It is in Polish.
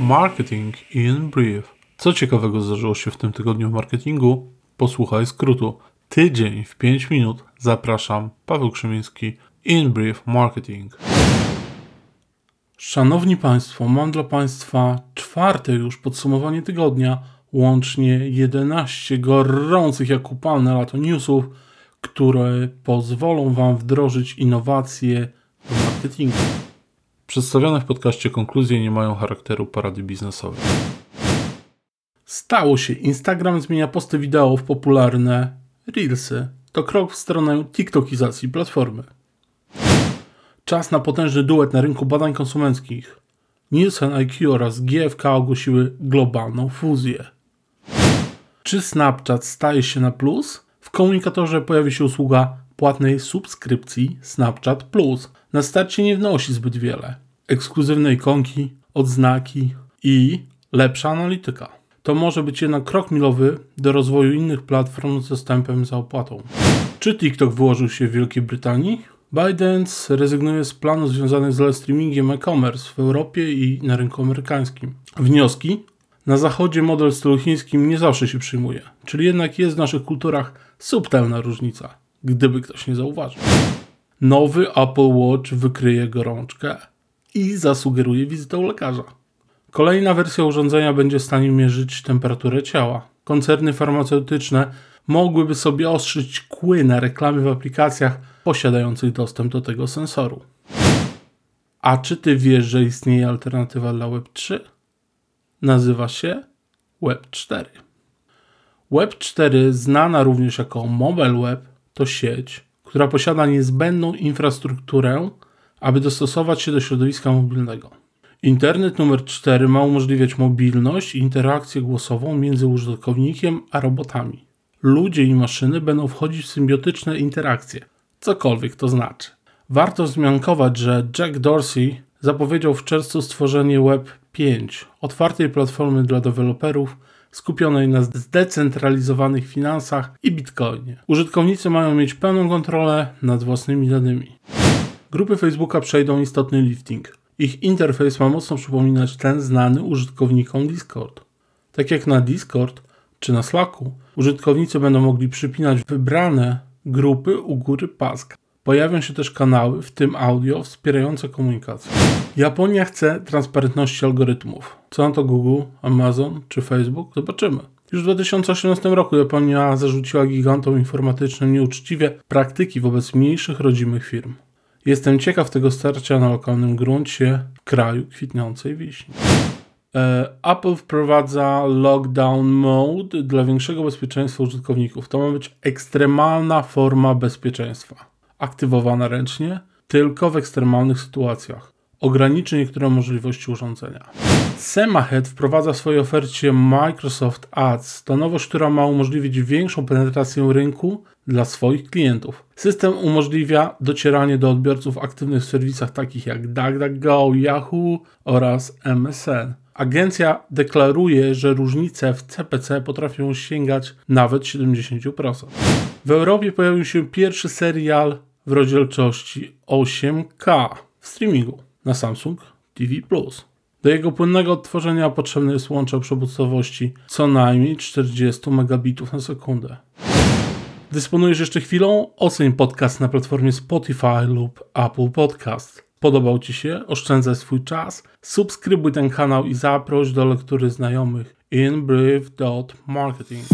Marketing in Brief. Co ciekawego zdarzyło się w tym tygodniu w marketingu? Posłuchaj skrótu. Tydzień w 5 minut. Zapraszam, Paweł Krzymiński, In Brief Marketing. Szanowni Państwo, mam dla Państwa czwarte już podsumowanie tygodnia, łącznie 11 gorących jak upalne lato newsów, które pozwolą Wam wdrożyć innowacje w marketingu. Przedstawione w podcaście konkluzje nie mają charakteru parady biznesowej. Stało się. Instagram zmienia posty wideo w popularne Reelsy. To krok w stronę TikTokizacji platformy. Czas na potężny duet na rynku badań konsumenckich. Nielsen IQ oraz GFK ogłosiły globalną fuzję. Czy Snapchat staje się na plus? W komunikatorze pojawi się usługa płatnej subskrypcji Snapchat Plus. Na starcie nie wnosi zbyt wiele. Ekskluzywne ikonki, odznaki i lepsza analityka. To może być jednak krok milowy do rozwoju innych platform z dostępem za opłatą. Czy TikTok wyłożył się w Wielkiej Brytanii? ByteDance rezygnuje z planów związanych z live streamingiem e-commerce w Europie i na rynku amerykańskim. Wnioski? Na zachodzie model w stylu chińskim nie zawsze się przyjmuje, czyli jednak jest w naszych kulturach subtelna różnica, gdyby ktoś nie zauważył. Nowy Apple Watch wykryje gorączkę i zasugeruje wizytę u lekarza. Kolejna wersja urządzenia będzie w stanie mierzyć temperaturę ciała. Koncerny farmaceutyczne mogłyby sobie ostrzyć kły na reklamy w aplikacjach posiadających dostęp do tego sensoru. A czy ty wiesz, że istnieje alternatywa dla Web3? Nazywa się Web4. Web4, znana również jako Mobile Web, to sieć, która posiada niezbędną infrastrukturę, aby dostosować się do środowiska mobilnego. Internet numer 4 ma umożliwiać mobilność i interakcję głosową między użytkownikiem a robotami. Ludzie i maszyny będą wchodzić w symbiotyczne interakcje, cokolwiek to znaczy. Warto wzmiankować, że Jack Dorsey zapowiedział w czerwcu stworzenie Web 5, otwartej platformy dla deweloperów skupionej na zdecentralizowanych finansach i bitcoinie. Użytkownicy mają mieć pełną kontrolę nad własnymi danymi. Grupy Facebooka przejdą istotny lifting. Ich interfejs ma mocno przypominać ten znany użytkownikom Discord. Tak jak na Discord czy na Slacku, użytkownicy będą mogli przypinać wybrane grupy u góry paska. Pojawią się też kanały, w tym audio, wspierające komunikację. Japonia chce transparentności algorytmów. Co na to Google, Amazon czy Facebook? Zobaczymy. Już w 2018 roku Japonia zarzuciła gigantom informatycznym nieuczciwie praktyki wobec mniejszych rodzimych firm. Jestem ciekaw tego starcia na lokalnym gruncie w kraju kwitnącej wiśni. E, Apple wprowadza lockdown mode dla większego bezpieczeństwa użytkowników. To ma być ekstremalna forma bezpieczeństwa. Aktywowana ręcznie, tylko w ekstremalnych sytuacjach. Ograniczy niektóre możliwości urządzenia. Semahead wprowadza w swojej ofercie Microsoft Ads. To nowość, która ma umożliwić większą penetrację rynku dla swoich klientów. System umożliwia docieranie do odbiorców aktywnych w serwisach takich jak DuckDuckGo, Yahoo oraz MSN. Agencja deklaruje, że różnice w CPC potrafią sięgać nawet 70%. W Europie pojawił się pierwszy serial w rozdzielczości 8K w streamingu na Samsung TV Plus. Do jego płynnego odtworzenia potrzebne jest łącze o przepustowości co najmniej 40 megabitów na sekundę. Dysponujesz jeszcze chwilą? Oceń podcast na platformie Spotify lub Apple Podcast. Podobał Ci się? Oszczędzaj swój czas. Subskrybuj ten kanał i zaproś do lektury znajomych inbrief.marketing.